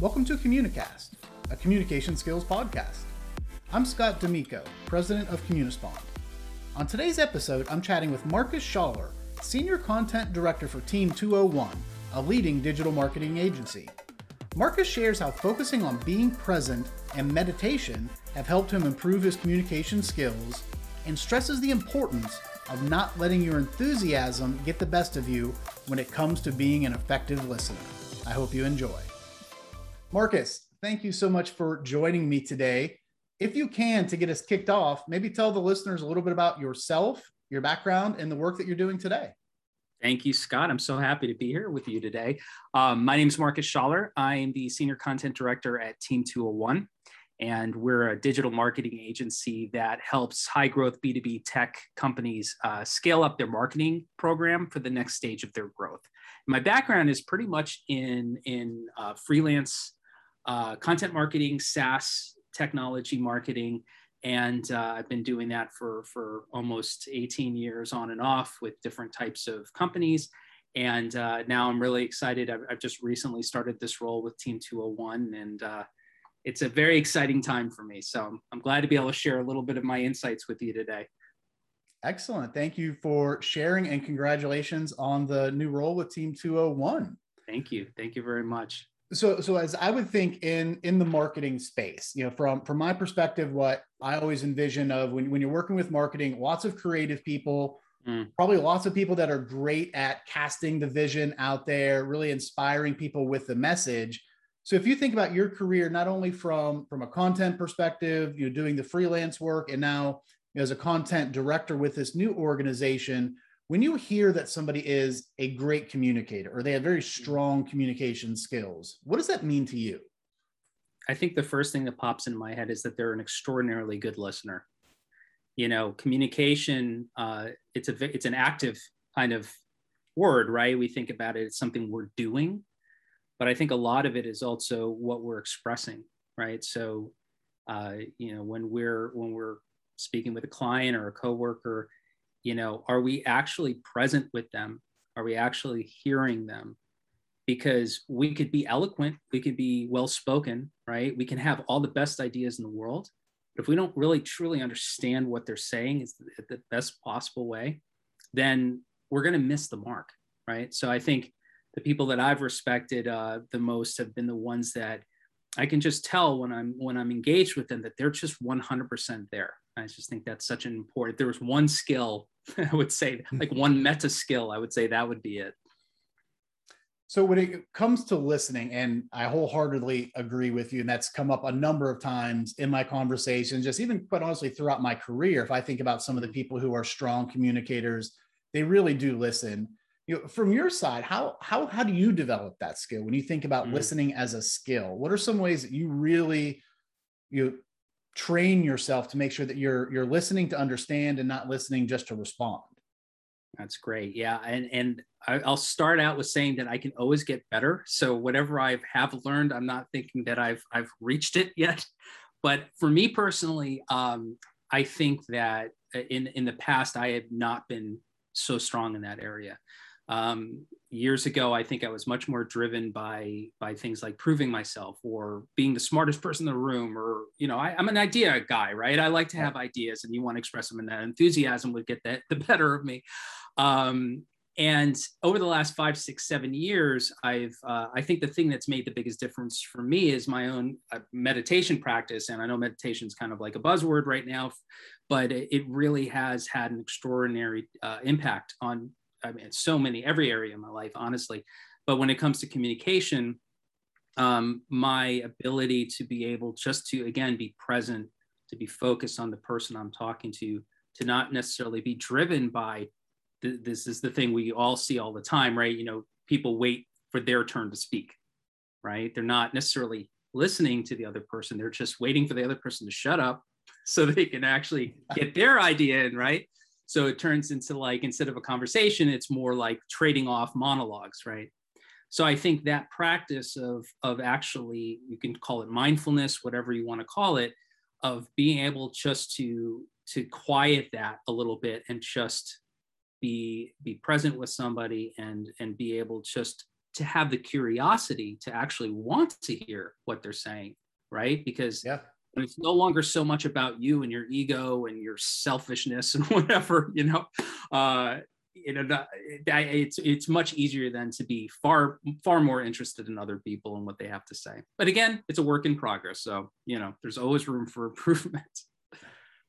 Welcome to Communicast, a communication skills podcast. I'm Scott D'Amico, president of Communispond. On today's episode, I'm chatting with Marcus Schaller, senior content director for Team 201, a leading digital marketing agency. Marcus shares how focusing on being present and meditation have helped him improve his communication skills and stresses the importance of not letting your enthusiasm get the best of you when it comes to being an effective listener. I hope you enjoy. Marcus, thank you so much for joining me today. If you can, to get us kicked off, maybe tell the listeners a little bit about yourself, your background, and the work that you're doing today. Thank you, Scott. I'm so happy to be here with you today. Um, my name is Marcus Schaller. I am the Senior Content Director at Team 201 and we're a digital marketing agency that helps high growth B2B tech companies uh, scale up their marketing program for the next stage of their growth. My background is pretty much in, in uh, freelance uh, content marketing, SaaS technology marketing, and uh, I've been doing that for, for almost 18 years on and off with different types of companies. And uh, now I'm really excited. I've, I've, just recently started this role with Team 201 and uh, it's a very exciting time for me. So I'm glad to be able to share a little bit of my insights with you today. Excellent. Thank you for sharing and congratulations on the new role with Team 201. Thank you. Thank you very much. So, so as I would think in in the marketing space, you know, from from my perspective, what I always envision of when, when you're working with marketing, lots of creative people, mm. probably lots of people that are great at casting the vision out there, really inspiring people with the message so if you think about your career, not only from from a content perspective, you know, doing the freelance work, and now as a content director with this new organization, when you hear that somebody is a great communicator or they have very strong communication skills, what does that mean to you? I think the first thing that pops in my head is that they're an extraordinarily good listener. You know, communication, uh, it's a it's an active kind of word, right? We think about it, it's something we're doing but I think a lot of it is also what we're expressing, right? So, uh, you know, when we're when we're speaking with a client or a coworker, you know, are we actually present with them? Are we actually hearing them? Because we could be eloquent, we could be well spoken, right? We can have all the best ideas in the world, but if we don't really truly understand what they're saying is the, best possible way, then we're going to miss the mark, right? So I think the people that I've respected uh, the most have been the ones that I can just tell when I'm when I'm engaged with them that they're just 100% there. I just think that's such an important. There was one skill I would say, like one meta skill, I would say that would be it. So when it comes to listening, and I wholeheartedly agree with you, and that's come up a number of times in my conversations, just even quite honestly throughout my career. If I think about some of the people who are strong communicators, they really do listen you know, from your side, how how how do you develop that skill when you think about mm-hmm. listening as a skill? What are some ways that you really you train yourself to make sure that you're you're listening to understand and not listening just to respond? That's great. Yeah, and and I'll start out with saying that I can always get better. So whatever I have learned, I'm not thinking that I've I've reached it yet. But for me personally, um, I think that in in the past I have not been so strong in that area um, years ago i think i was much more driven by by things like proving myself or being the smartest person in the room or you know I, am an idea guy right? I like to have ideas and you want to express them and that enthusiasm would get that the better of me. Um, and over the last five six seven years i've uh, i think the thing that's made the biggest difference for me is my own uh, meditation practice. And i know meditation is kind of like a buzzword right now but it, it really has had an extraordinary uh, impact on I mean, so many, every area of my life, honestly. But when it comes to communication, um, my ability to be able just to, again, be present, to be focused on the person I'm talking to, to not necessarily be driven by th- this is the thing we all see all the time, right? You know, people wait for their turn to speak, right? They're not necessarily listening to the other person, they're just waiting for the other person to shut up so they can actually get their idea in, right? So it turns into like, instead of a conversation, it's more like trading off monologues, right? So I think that practice of, of actually, you can call it mindfulness, whatever you want to call it, of being able just to, to quiet that a little bit and just be, be present with somebody and, and be able just to have the curiosity to actually want to hear what they're saying, right? Because yeah. It's no longer so much about you and your ego and your selfishness and whatever, you know, uh, you know, it's it's much easier than to be far far more interested in other people and what they have to say. But again, it's a work in progress, so you know, there's always room for improvement.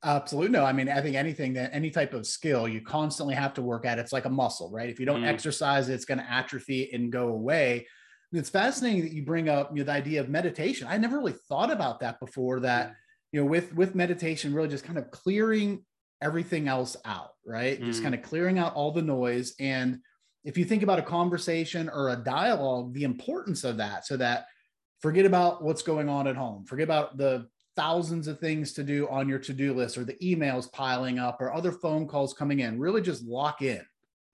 Absolutely. No, I mean, I think anything that any type of skill you constantly have to work at, it's like a muscle, right? If you don't mm. exercise it's going to atrophy and go away. And it's fascinating that you bring up you know, the idea of meditation. I never really thought about that before that, mm. you know, with, with meditation, really just kind of clearing everything else out, right? Mm. Just kind of clearing out all the noise. And if you think about a conversation or a dialogue, the importance of that, so that forget about what's going on at home, forget about the thousands of things to do on your to-do list or the emails piling up or other phone calls coming in really just lock in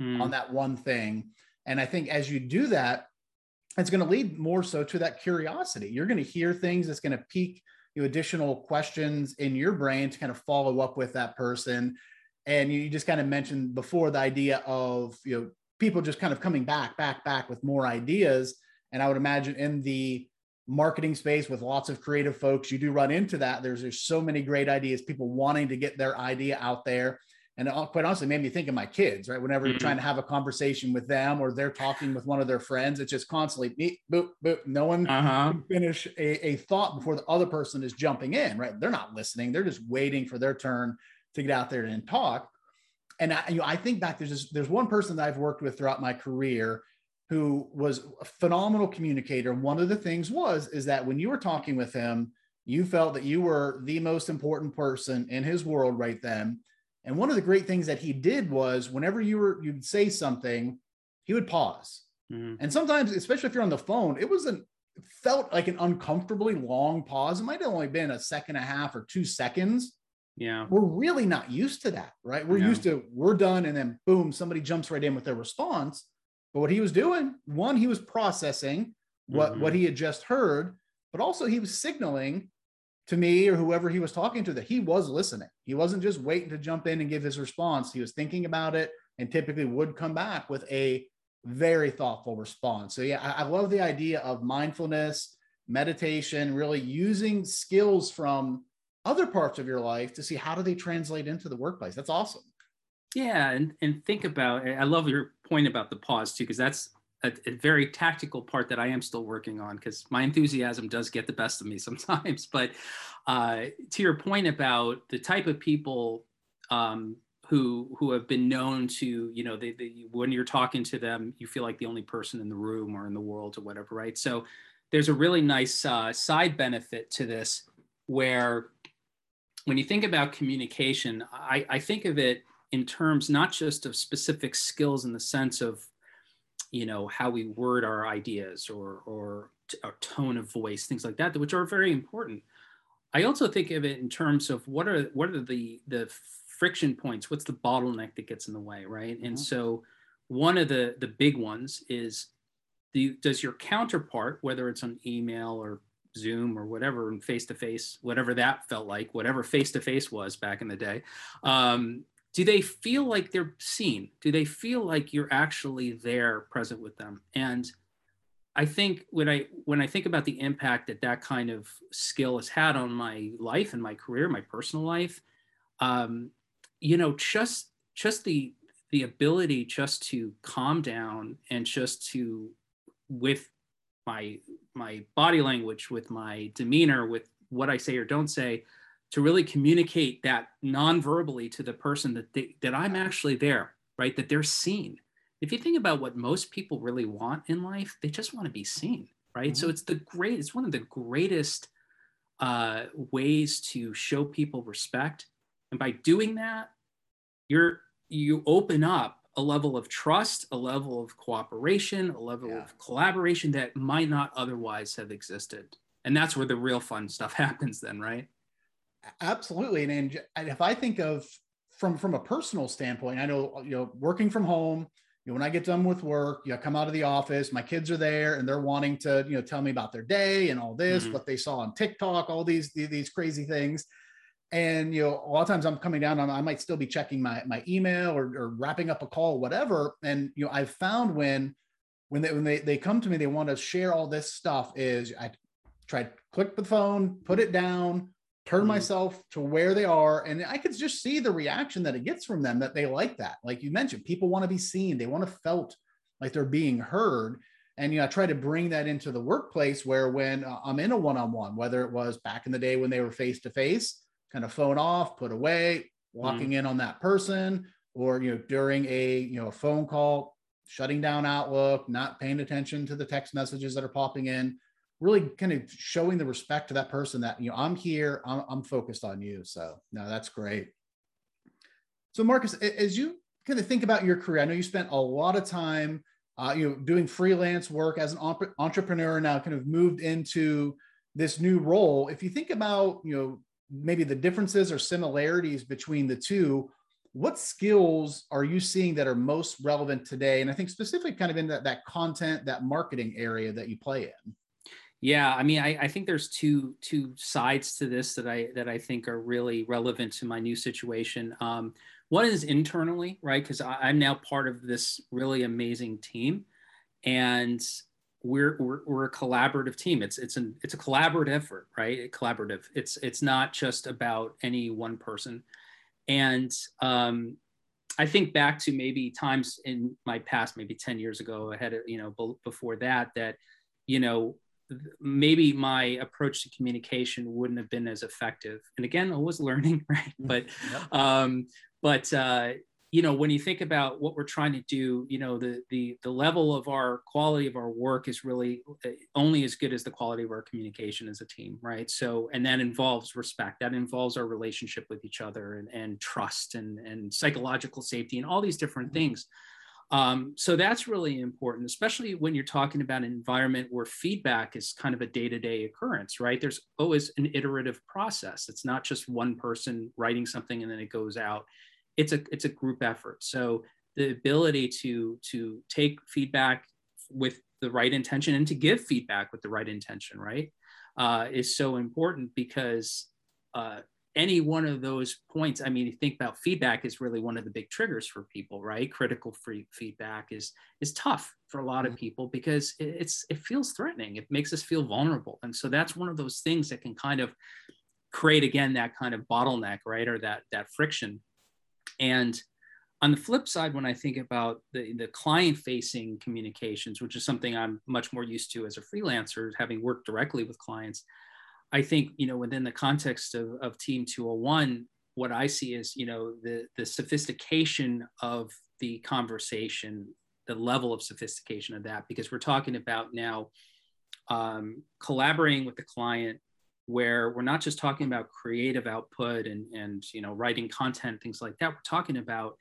mm. on that one thing and i think as you do that it's going to lead more so to that curiosity you're going to hear things that's going to pique you additional questions in your brain to kind of follow up with that person and you just kind of mentioned before the idea of you know people just kind of coming back back back with more ideas and i would imagine in the marketing space with lots of creative folks, you do run into that. There's there's so many great ideas, people wanting to get their idea out there. And it quite honestly made me think of my kids, right? Whenever mm-hmm. you're trying to have a conversation with them or they're talking with one of their friends, it's just constantly beep, boop, boop. No one uh-huh. can finish a, a thought before the other person is jumping in, right? They're not listening. They're just waiting for their turn to get out there and talk. And I, you know, I think back, there's just, there's one person that I've worked with throughout my career who was a phenomenal communicator. One of the things was is that when you were talking with him, you felt that you were the most important person in his world right then. And one of the great things that he did was whenever you were you'd say something, he would pause. Mm-hmm. And sometimes, especially if you're on the phone, it wasn't it felt like an uncomfortably long pause. It might have only been a second and a half or two seconds. Yeah. We're really not used to that, right? We're used to we're done and then boom, somebody jumps right in with their response. But what he was doing, one, he was processing what, mm-hmm. what he had just heard, but also he was signaling to me or whoever he was talking to that he was listening. He wasn't just waiting to jump in and give his response. He was thinking about it and typically would come back with a very thoughtful response. So, yeah, I, I love the idea of mindfulness, meditation, really using skills from other parts of your life to see how do they translate into the workplace. That's awesome. Yeah, and and think about. I love your point about the pause too, because that's a, a, very tactical part that I am still working on. Because my enthusiasm does get the best of me sometimes. But uh, to your point about the type of people um, who who have been known to, you know, they, they, when you're talking to them, you feel like the only person in the room or in the world or whatever, right? So there's a really nice uh, side benefit to this where when you think about communication, I, I think of it in terms not just of specific skills in the sense of you know how we word our ideas or or our tone of voice things like that which are very important i also think of it in terms of what are what are the the friction points what's the bottleneck that gets in the way right mm-hmm. and so one of the the big ones is the does your counterpart whether it's on email or zoom or whatever and face to face whatever that felt like whatever face to face was back in the day um, do they feel like they're seen? Do they feel like you're actually there present with them? And i think when i when i think about the impact that that kind of skill has had on my life and my career my personal life um, you know just just the the ability just to calm down and just to with my my body language with my demeanor with what i say or don't say to really communicate that non-verbally to the person that they, that I'm actually there, right? That they're seen. If you think about what most people really want in life, they just want to be seen, right? Mm-hmm. So it's the great, it's one of the greatest uh, ways to show people respect. And by doing that, you're you open up a level of trust, a level of cooperation, a level yeah. of collaboration that might not otherwise have existed. And that's where the real fun stuff happens then, right? Absolutely, and, and if I think of from from a personal standpoint, I know you know working from home. You know, when I get done with work, you know, I come out of the office, my kids are there, and they're wanting to you know tell me about their day and all this, mm-hmm. what they saw on TikTok, all these these crazy things. And you know, a lot of times I'm coming down, I might still be checking my my email or, or wrapping up a call, whatever. And you know, I've found when when they when they, they come to me, they want to share all this stuff. Is I try to click the phone, put it down, turn mm-hmm. myself to where they are, and I could just see the reaction that it gets from them that they like that. Like you mentioned, people want to be seen, they want to felt like they're being heard. And you know, I try to bring that into the workplace where when uh, I'm in a one-on-one, whether it was back in the day when they were face to face, kind of phone off, put away, walking mm-hmm. in on that person, or you know, during a you know a phone call, shutting down Outlook, not paying attention to the text messages that are popping in, really kind of showing the respect to that person that, you know, I'm here, I'm, I'm focused on you. So, no, that's great. So, Marcus, as you kind of think about your career, I know you spent a lot of time, uh, you know, doing freelance work as an entrepreneur, now kind of moved into this new role. If you think about, you know, maybe the differences or similarities between the two, what skills are you seeing that are most relevant today? And I think specifically kind of in that, that content, that marketing area that you play in. Yeah, I mean, I, I think there's two two sides to this that I that I think are really relevant to my new situation. Um, one is internally, right? Because I'm now part of this really amazing team, and we're, we're we're a collaborative team. It's it's an it's a collaborative effort, right? Collaborative. It's it's not just about any one person. And um, I think back to maybe times in my past, maybe 10 years ago, ahead of, you know, before that, that, you know, maybe my approach to communication wouldn't have been as effective. And again, I was learning, right? Mm-hmm. But, yep. um, but, uh, you know when you think about what we're trying to do you know the the the level of our quality of our work is really uh, only as good as the quality of our communication as a team right so and that involves respect that involves our relationship with each other and, and trust and and psychological safety and all these different mm-hmm. Um, so that's really important, especially when you're talking about an environment where feedback is kind of a day to day occurrence, right? There's always an iterative process. It's not just one person writing something and then it goes out it's a it's a group effort. So the ability to to take feedback with the right intention and to give feedback with the right intention, right, uh, is so important because uh, any one of those points. I mean, you think about feedback is really one of the big triggers for people, right? Critical free feedback is is tough for a lot of mm-hmm. people because it's it feels threatening. It makes us feel vulnerable, and so that's one of those things that can kind of create again that kind of bottleneck, right, or that that friction and on the flip side, when I think about the, the client facing communications, which is something I'm much more used to as a freelancer, having worked directly with clients, I think, you know, within the context of, of Team 201, what I see is, you know, the, the sophistication of the conversation, the level of sophistication of that, because we're talking about now um, collaborating with the client where we're not just talking about creative output and, and you know writing content things like that. We're talking about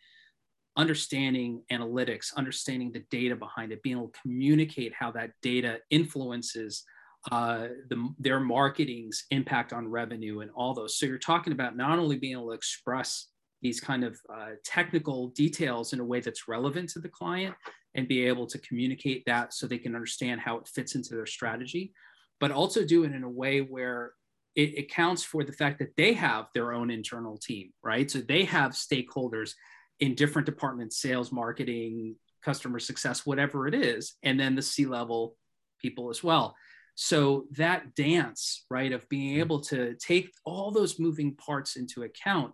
understanding analytics understanding the data behind it being able to communicate how that data influences uh, the, their marketing's impact on revenue and all those so you're talking about not only being able to express these kind of uh, technical details in a way that's relevant to the client and be able to communicate that so they can understand how it fits into their strategy but also do it in a way where it accounts for the fact that they have their own internal team, right? So they have stakeholders in different departments, sales, marketing, customer success, whatever it is, and then the C level people as well. So that dance, right, of being mm-hmm. able to take all those moving parts into account.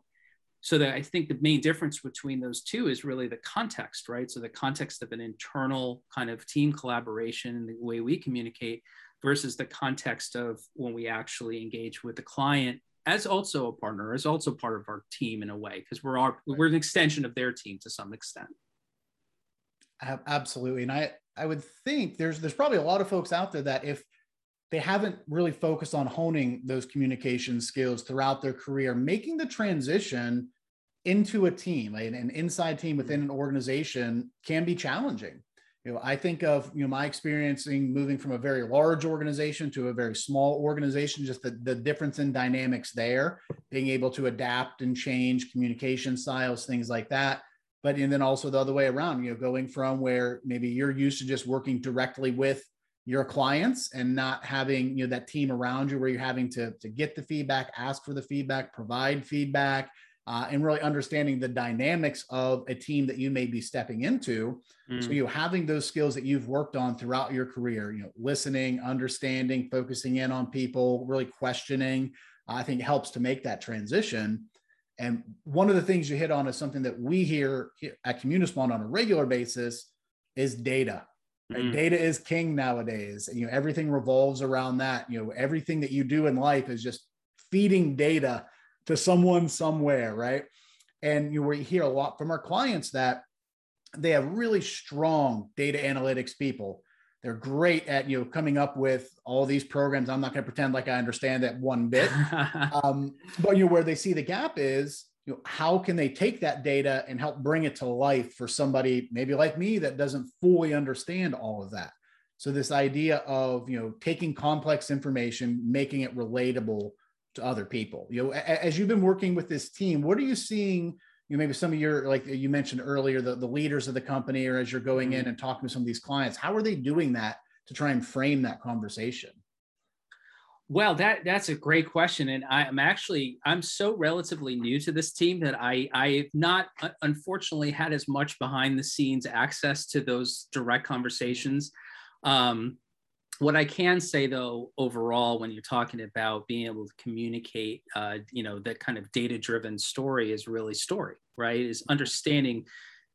So that I think the main difference between those two is really the context, right? So the context of an internal kind of team collaboration and the way we communicate versus the context of when we actually engage with the client as also a partner, as also part of our team in a way, because we're our, we're an extension of their team to some extent. Absolutely, and I I would think there's there's probably a lot of folks out there that if they haven't really focused on honing those communication skills throughout their career, making the transition into a team, an inside team within an organization, can be challenging. You know i think of you know my experiencing moving from a very large organization to a very small organization just the, the difference in dynamics there being able to adapt and change communication styles things like that. But and then also the other way around you know going from where maybe you're used to just working directly with your clients and not having you know that team around you where you're having to to get the feedback ask for the feedback provide feedback uh, and really understanding the dynamics of a team that you may be stepping into. Mm. So you having those skills that you've worked on throughout your career, you know, listening, understanding, focusing in on people, really questioning, I think helps to make that transition. And one of the things you hit on is something that we hear at Communispond on a regular basis is data. Right? Mm. Data is king nowadays. You know, everything revolves around that. You know, everything that you do in life is just feeding data to someone somewhere, right? And you know, we hear a lot from our clients that they have really strong data analytics people. They're great at you know coming up with all these programs. I'm not going to pretend like I understand that one bit, um, but you know where they see the gap is you know how can they take that data and help bring it to life for somebody maybe like me that doesn't fully understand all of that. So this idea of you know taking complex information, making it relatable to other people. You know, as you've been working with this team, what are you seeing? You know, maybe some of your like you mentioned earlier, the, the leaders of the company, or as you're going in mm-hmm. and talking to some of these clients, how are they doing that to try and frame that conversation? Well, that that's a great question, and I'm actually I'm so relatively new to this team that I I have not uh, unfortunately had as much behind the scenes access to those direct conversations. Um, what I can say though, overall, when you're talking about being able to communicate, uh, you know, that kind of data driven story is really story, right? Is understanding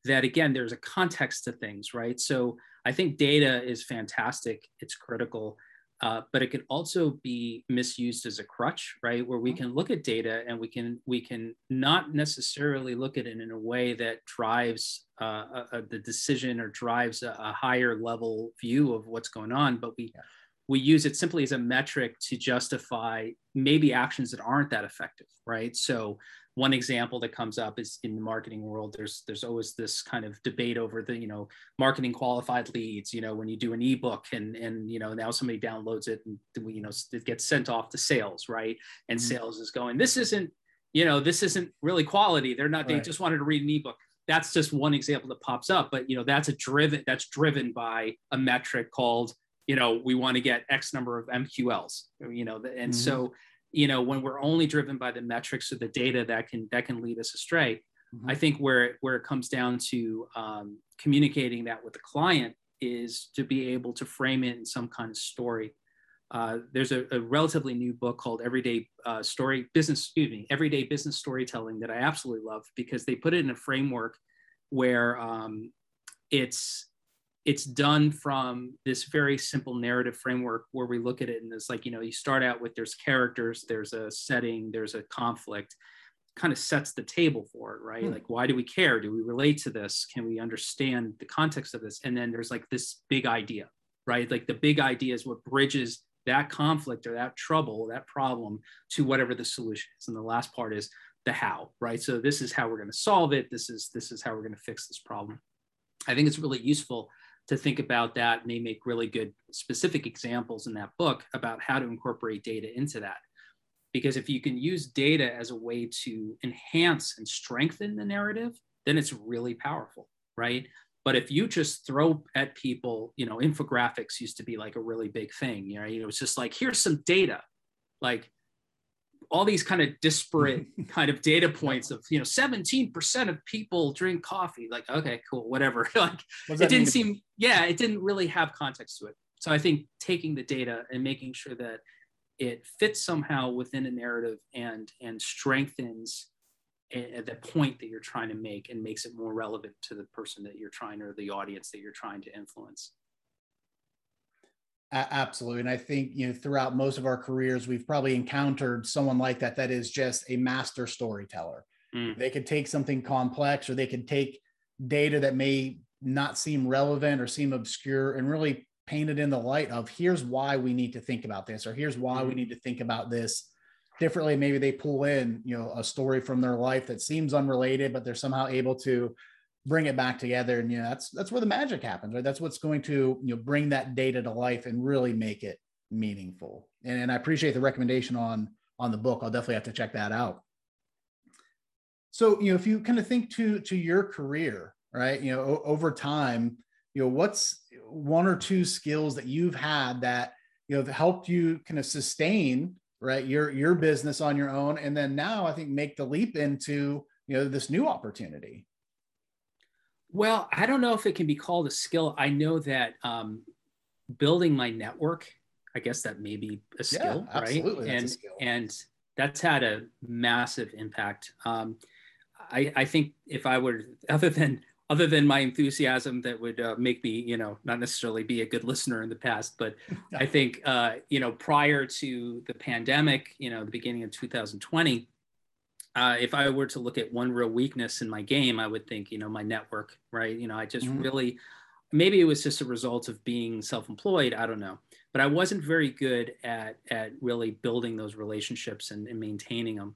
that again, there's a context to things, right? So I think data is fantastic, it's critical. Uh, but it can also be misused as a crutch, right? Where we mm-hmm. can look at data and we can we can not necessarily look at it in a way that drives uh, a, a, the decision or drives a, a, higher level view of what's going on, but we yeah. we use it simply as a metric to justify maybe actions that aren't that effective, right? So one example that comes up is in the marketing world there's there's always this kind of debate over the you know marketing qualified leads you know when you do an ebook and and you know now somebody downloads it and you know it gets sent off to sales right and mm-hmm. sales is going this isn't you know this isn't really quality they're not they just wanted to read an ebook that's just one example that pops up but you know that's a driven that's driven by a metric called you know we want to get x number of mqls you know and mm-hmm. so you know when we're only driven by the metrics or the data that can that can lead us astray mm-hmm. i think where where it comes down to um, communicating that with the client is to be able to frame it in some kind of story uh, there's a, a, relatively new book called everyday uh, story business excuse me everyday business storytelling that i absolutely love because they put it in a framework where um, it's it's done from this very simple narrative framework where we look at it and it's like you know you start out with there's characters there's a setting there's a conflict kind of sets the table for it right? Hmm. like why do we care? Do we relate to this? Can we understand the context of this? And then there's like this big idea right? Like the big idea is what bridges that conflict or that trouble that problem to whatever the solution is. And the last part is the how right? So this is how we're going to solve it. This is this is how we're going to fix this problem. I think it's really useful to think about that. And they make really good specific examples in that book about how to incorporate data into that. Because if you can use data as a way to enhance and strengthen the narrative, then it's really powerful, right? But if you just throw at people, you know, infographics used to be like a really big thing. You know, it was just like, here's some data. Like all these kind of disparate kind of data points of you know 17% of people drink coffee. Like okay cool whatever. Like it didn't seem yeah it didn't really have context to it. So i think taking the data and making sure that it fits somehow within a narrative and and strengthens a, the point that you're trying to make and makes it more relevant to the person that you're trying or the audience that you're trying to influence absolutely. And I think, you know, throughout most of our careers, we've probably encountered someone like that that is just a master storyteller. Mm. They could take something complex or they could take data that may not seem relevant or seem obscure and really paint it in the light of here's why we need to think about this or here's why mm. we need to think about this differently. Maybe they pull in, you know, a story from their life that seems unrelated, but they're somehow able to bring it back together and you know that's that's where the magic happens right? That's what's going to you know bring that data to life and really make it meaningful. And, and i appreciate the recommendation on on the book. I'll definitely have to check that out. So you know if you kind of think to to your career right you know o- over time you know what's one or two skills that you've had that you know have helped you kind of sustain right your your business on your own and then now i think make the leap into you know this new opportunity well i don't know if it can be called a skill. I know that um, building my network i guess that may be a skill yeah, absolutely, right and skill. and that's had a massive impact. Um, I, I think if i were other than other than my enthusiasm that would uh, make me, you know, not necessarily be a good listener in the past, but I think, uh, you know, prior to the pandemic, you know, the beginning of 2020, uh, if I were to look at one real weakness in my game, I would think, you know, my network, right? You know, I just mm-hmm. really, maybe it was just a result of being self-employed. I don't know, but I wasn't very good at at really building those relationships and, and maintaining them.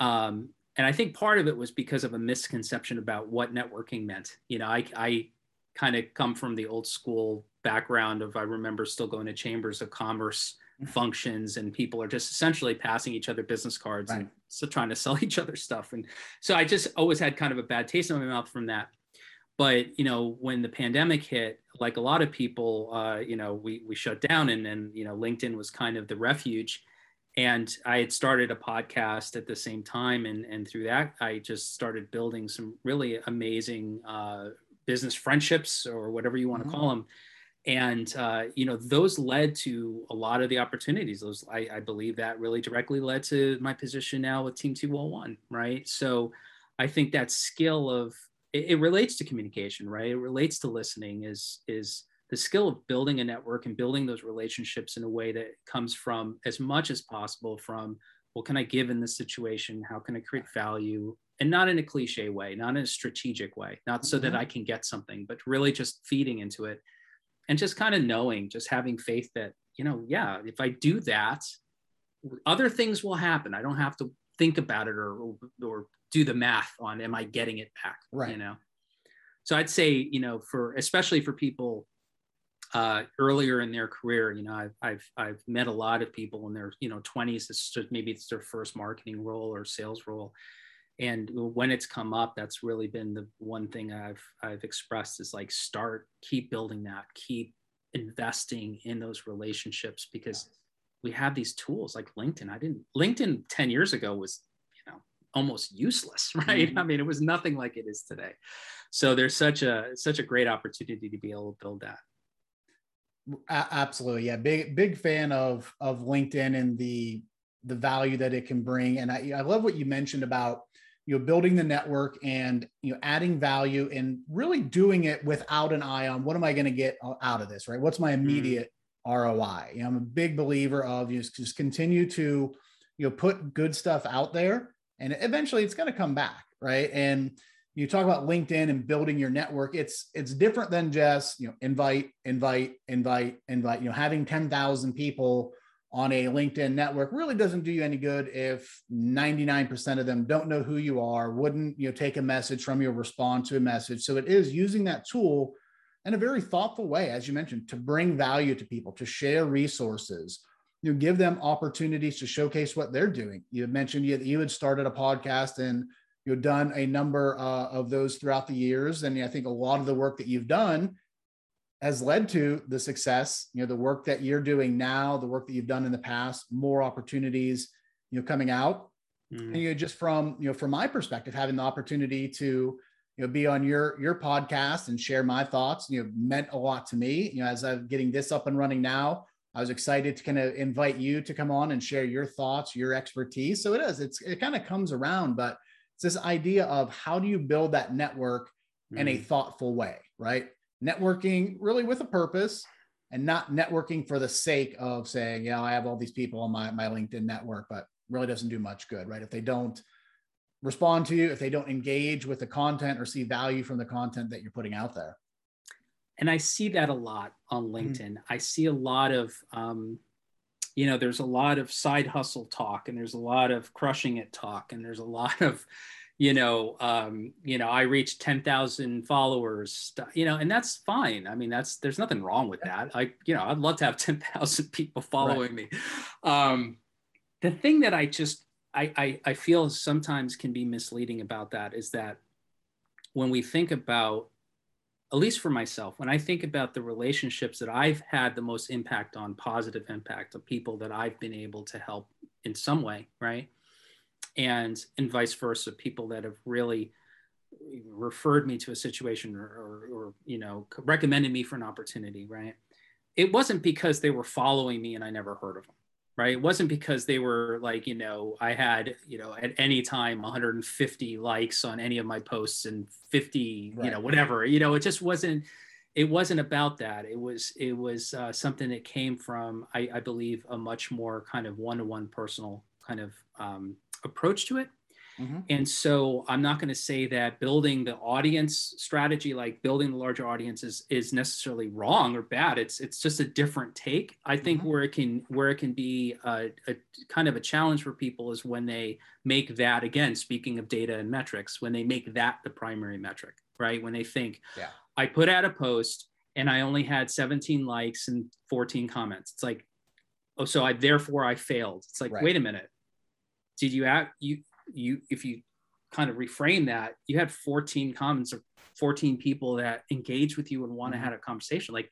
Um, and I think part of it was because of a misconception about what networking meant. You know, I, I kind of come from the old school background of I remember still going to chambers of commerce. Functions and people are just essentially passing each other business cards right. and so trying to sell each other stuff. And so I just always had kind of a bad taste in my mouth from that. But you know, when the pandemic hit, like a lot of people, uh, you know, we we shut down, and then you know, LinkedIn was kind of the refuge and I had started a podcast at the same time, and and through that, I just started building some really amazing uh, business friendships or whatever you want to mm-hmm. call them. And uh, you know, those led to a lot of the opportunities. Those I, I believe that really directly led to my position now with Team 201, right? So I think that skill of it, it relates to communication, right? It relates to listening. Is is the skill of building a network and building those relationships in a way that comes from as much as possible from what can I give in this situation? How can I create value? And not in a cliche way, not in a strategic way, not so mm-hmm. that I can get something, but really just feeding into it and just kind of knowing, just having faith that, you know, yeah, if I do that, other things will happen. I don't have to think about it or, or do the math on, am I getting it back? Right. You know? So I'd say, you know, for, especially for people uh, earlier in their career. You know, I've, I've, I've met a lot of people in their, you know, 20s. It's just, maybe it's their first marketing role or sales role. And when it's come up, that's really been the one thing I've, I've expressed is like, start, keep building that, keep investing in those relationships because we have these tools like LinkedIn. I didn't, LinkedIn 10 years ago was, you know, almost useless, right? Mm-hmm. I mean, it was nothing like it is today. So there's such a, such a great opportunity to be able to build that absolutely yeah big big fan of of linkedin and the the value that it can bring and i, I love what you mentioned about you know building the network and you know adding value and really doing it without an eye on what am i going to get out of this right what's my mm-hmm. immediate mm. roi you know, i'm a big believer of you just continue to you know put good stuff out there and eventually it's going to come back right and you talk about linkedin and building your network it's it's different than just you know invite invite invite invite you know having 10,000 people on a linkedin network really doesn't do you any good if 99% of them don't know who you are wouldn't you know take a message from you or respond to a message so it is using that tool in a very thoughtful way as you mentioned to bring value to people to share resources you know, give them opportunities to showcase what they're doing. You mentioned you, you had started a podcast and you've done a number uh, of those throughout the years and i think a lot of the work that you've done has led to the success you know the work that you're doing now the work that you've done in the past more opportunities you know coming out mm. and you know just from you know from my perspective having the opportunity to you know be on your your podcast and share my thoughts you know meant a lot to me you know as i'm getting this up and running now i was excited to kind of invite you to come on and share your thoughts your expertise so it is it's it kind of comes around but it's this idea of how do you build that network mm. in a mm. thoughtful way, right? Networking really with a purpose and not networking for the sake of saying, yeah, I have all these people on my, my LinkedIn network, but really doesn't do much good, right? If they don't respond to you, if they don't engage with the content or see value from the content that you're putting out there. And I see that a lot on mm-hmm. LinkedIn. Mm. I see a lot of, um, you know there's a lot of side hustle talk and there's a lot of crushing it talk and there's a lot of you know um, you know i reached 10,000 followers you know and that's fine i mean that's there's nothing wrong with that i you know i'd love to have 10,000 people following right. me um, the thing that i just I, I i feel sometimes can be misleading about that is that when we think about at least for myself, when I think about the relationships that I've had the most impact on, positive impact of people that I've been able to help in some way, right? And and vice versa, people that have really referred me to a situation or, or, or you know recommended me for an opportunity, right? It wasn't because they were following me and I never heard of them right it wasn't because they were like you know i had you know at any time 150 likes on any of my posts and 50 right. you know whatever you know it just wasn't it wasn't about that it was it was uh, something that came from I, I, believe a much more kind of one-to-one personal kind of um, approach to it Mm-hmm. And so I'm not going to say that building the audience strategy, like building the larger audience, is, is necessarily wrong or bad. It's it's just a different take. I think mm-hmm. where it can where it can be a, a, kind of a challenge for people is when they make that again. Speaking of data and metrics, when they make that the primary metric, right? When they think, yeah. I put out a post and I only had 17 likes and 14 comments. It's like, oh, so I therefore I failed. It's like, right. wait a minute did you act you you if you kind of reframe that, you had 14 comments or 14 people that engage with you and want to have a conversation. Like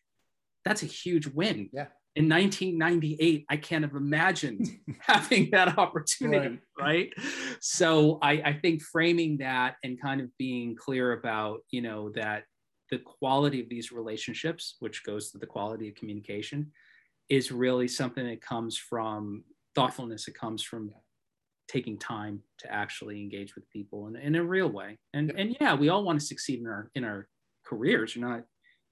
that's a huge win. Yeah. In 1998, I can't have imagined having that opportunity, right? right? So I, I think framing that and kind of being clear about, you know, that the quality of these relationships, which goes to the quality of communication, is really something that comes from thoughtfulness. It comes from taking time to actually engage with people in, in a real way. And yeah. and yeah, we all want to succeed in our in our careers. You're not,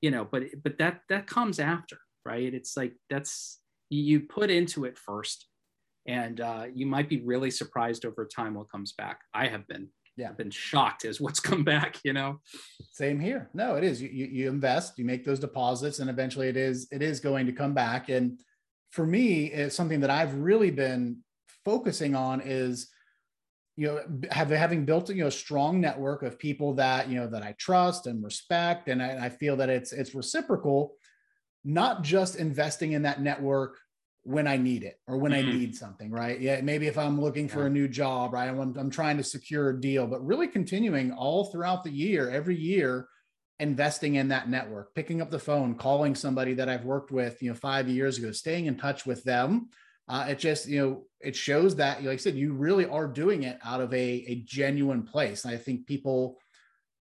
you know, but but that that comes after, right? It's like that's you put into it first, and uh, you might be really surprised over time what comes back. I have been. Yeah, I've been shocked as what's come back. You know. Same here. No, it is. You, you you invest, you make those deposits, and eventually it is it is going to come back. And for me, it's something that I've really been focusing on is you know have having built you know a strong network of people that you know that I trust and respect and I, I feel that it's it's reciprocal not just investing in that network when I need it or when mm-hmm. I need something, right? Yeah, maybe if I'm looking for yeah. a new job, right? I'm, I'm trying to secure a deal, but really continuing all throughout the year, every year, investing in that network, picking up the phone, calling somebody that I've worked with, you know, five years ago, staying in touch with them uh, it just you know it shows that like i said you really are doing it out of a, a genuine place. And i think people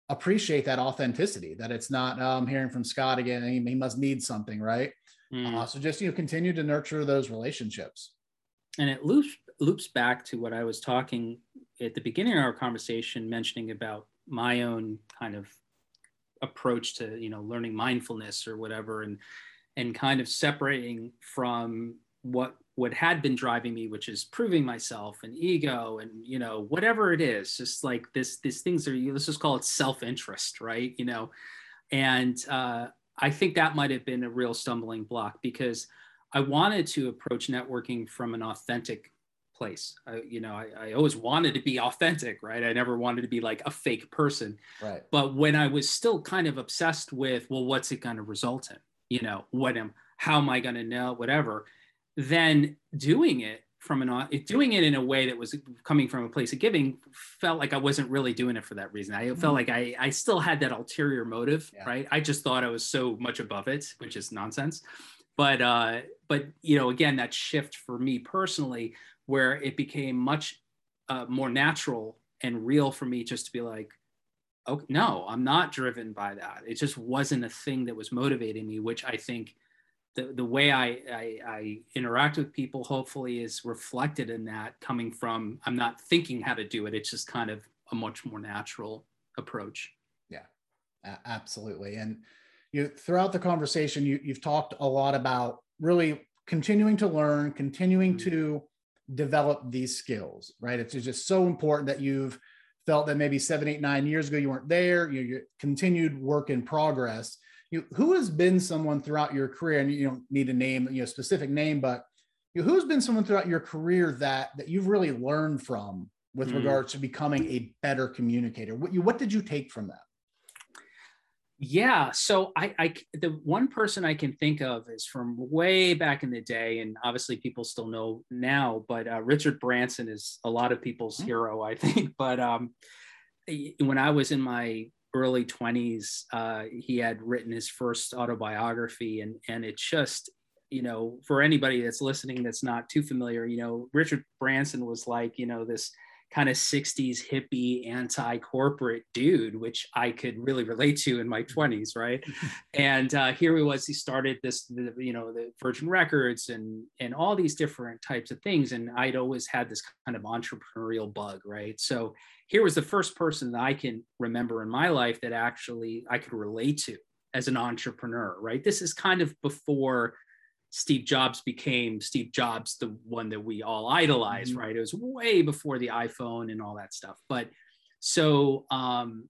appreciate that authenticity that it's not oh, i'm hearing from scott again he, he must need something right? Mm. uh, so just you know continue to nurture those relationships. And it loops loops back to what i was talking at the beginning of our conversation mentioning about my own kind of approach to you know learning mindfulness or whatever and and kind of separating from what what had been driving me which is proving myself and ego and you know whatever it is just like this these things are let's just call it self-interest right? You know? And uh, i think that might have been a real stumbling block because i wanted to approach networking from an authentic place. I, you know I, I always wanted to be authentic right? I never wanted to be like a fake person. Right. But when i was still kind of obsessed with well what's it going to result in? You know what am how am i going to know whatever then doing it from an doing it in a way that was coming from a place of giving felt like I wasn't really doing it for that reason. I felt mm-hmm. like I I still had that ulterior motive, yeah. right? I just thought I was so much above it, which is nonsense. But uh, but you know, again, that shift for me personally, where it became much uh, more natural and real for me just to be like, oh no, I'm not driven by that. It just wasn't a thing that was motivating me, which I think the, the way I, I, I interact with people hopefully is reflected in that coming from i'm not thinking how to do it it's just kind of a much more natural approach. Yeah absolutely. And you throughout the conversation you, you've talked a lot about really continuing to learn continuing mm-hmm. to develop these skills right? It's just so important that you've felt that maybe seven eight nine years ago you weren't there you, you continued work in progress you, who has been someone throughout your career, and you don't need to name you know specific name, but you know, who's been someone throughout your career that that you've really learned from with mm. regards to becoming a better communicator? What you what did you take from that? Yeah, so I, I the one person I can think of is from way back in the day, and obviously people still know now. But uh, Richard Branson is a lot of people's mm-hmm. hero, I think. But um, when I was in my early 20s uh, he had written his first autobiography and and it just you know, for anybody that's listening that's not too familiar, you know, Richard Branson was like, you know, this kind of 60s hippie anti-corporate dude which i could really relate to in my 20s right? And uh, here he was he started this the, you know the virgin records and and all these different types of things and i'd always had this kind of entrepreneurial bug right? So here was the first person that i can remember in my life that actually i could relate to as an entrepreneur right? This is kind of before Steve Jobs became Steve Jobs, the one that we all idolize, mm-hmm. right? It was way before the iPhone and all that stuff. But so, um,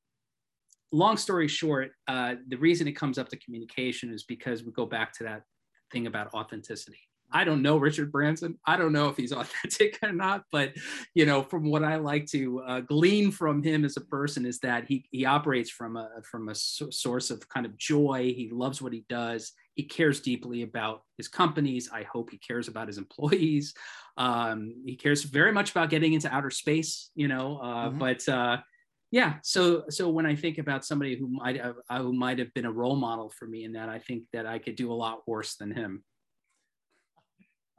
long story short, uh, the reason it comes up to communication is because we go back to that thing about authenticity. I don't know Richard Branson. I don't know if he's authentic or not, but you know, from what I like to uh, glean from him as a person is that he he operates from a from a source of kind of joy. He loves what he does. He cares deeply about his companies. I hope he cares about his employees. Um, he cares very much about getting into outer space. You know, uh, mm-hmm. but. Uh, yeah so so when i think about somebody who might have who might have been a role model for me in that i think that i could do a lot worse than him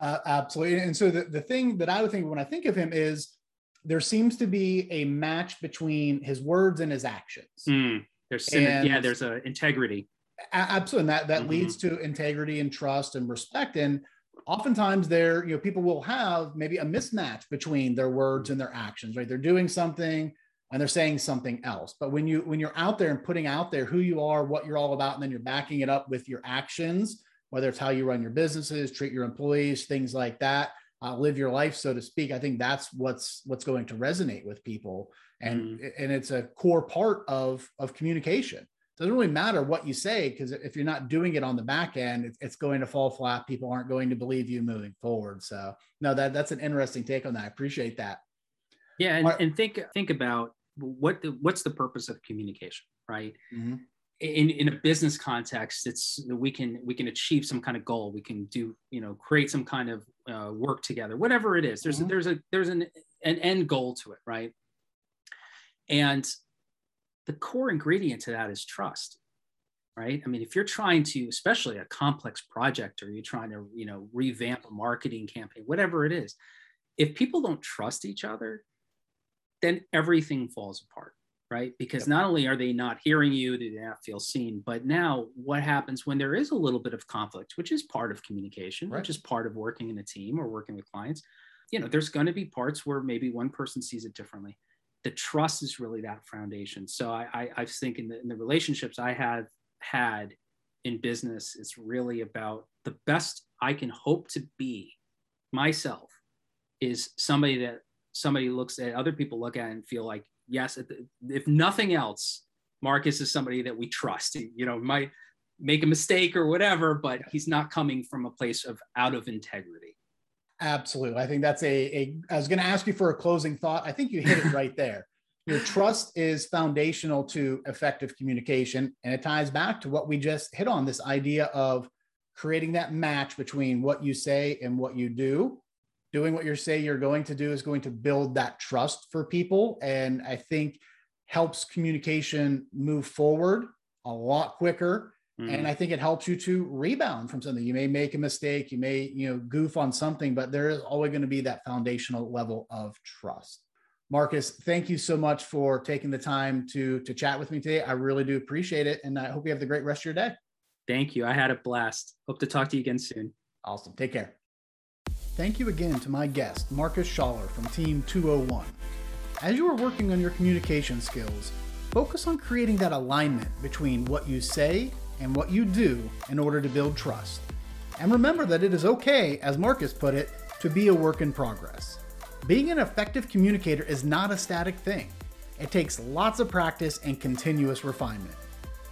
uh, absolutely. And so the, the thing that I would think when I think of him is there seems to be a match between his words and his actions. Mm, there's and yeah, there's a integrity. Absolutely. And that, that mm-hmm. leads to integrity and trust and respect. And oftentimes there, you know, people will have maybe a mismatch between their words and their actions, right? They're doing something and they're saying something else. But when you when you're out there and putting out there who you are, what you're all about, and then you're backing it up with your actions, whether it's how you run your businesses, treat your employees, things like that, uh, live your life, so to speak. I think that's what's what's going to resonate with people, and mm. and it's a core part of of communication. It doesn't really matter what you say because if you're not doing it on the back end, it's going to fall flat. People aren't going to believe you moving forward. So no, that that's an interesting take on that. I appreciate that. Yeah, and, and think think about what the, what's the purpose of communication, right? Mm-hmm in, in a business context it's we can we can achieve some kind of goal. We can do you know create some kind of uh, work together whatever it is. There's mm-hmm. there's a there's an an end goal to it right? And the core ingredient to that is trust right? I mean if you're trying to especially a complex project or you're trying to you know revamp a marketing campaign whatever it is if people don't trust each other then everything falls apart right? Because yep. not only are they not hearing you, they do not feel seen, but now what happens when there is a little bit of conflict, which is part of communication, right. which is part of working in a team or working with clients? You know, there's going to be parts where maybe one person sees it differently. The trust is really that foundation. So I, I, I think in the, in the relationships I have had in business, it's really about the best I can hope to be myself is somebody that somebody looks at other people look at and feel like yes, if nothing else, Marcus is somebody that we trust. He, you know, might make a mistake or whatever, but he's not coming from a place of out of integrity. Absolutely. I think that's a, a I was going to ask you for a closing thought. I think you hit it right there. Your trust is foundational to effective communication. And it ties back to what we just hit on this idea of creating that match between what you say and what you do doing what you say you're going to do is going to build that trust for people. And i think helps communication move forward a lot quicker. Mm. and i think it helps you to rebound from something. You may make a mistake you may you know goof on something but there is always going to be that foundational level of trust. Marcus thank you so much for taking the time to to chat with me today. I really do appreciate it and i hope you have the great rest of your day. Thank you. I had a blast. Hope to talk to you again soon. Awesome. Take care Thank you again to my guest, Marcus Schaller from Team 201. As you are working on your communication skills, focus on creating that alignment between what you say and what you do in order to build trust. And remember that it is okay, as Marcus put it, to be a work in progress. Being an effective communicator is not a static thing. It takes lots of practice and continuous refinement.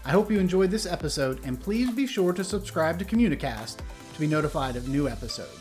I hope you enjoyed this episode, and please be sure to subscribe to Communicast to be notified of new episodes.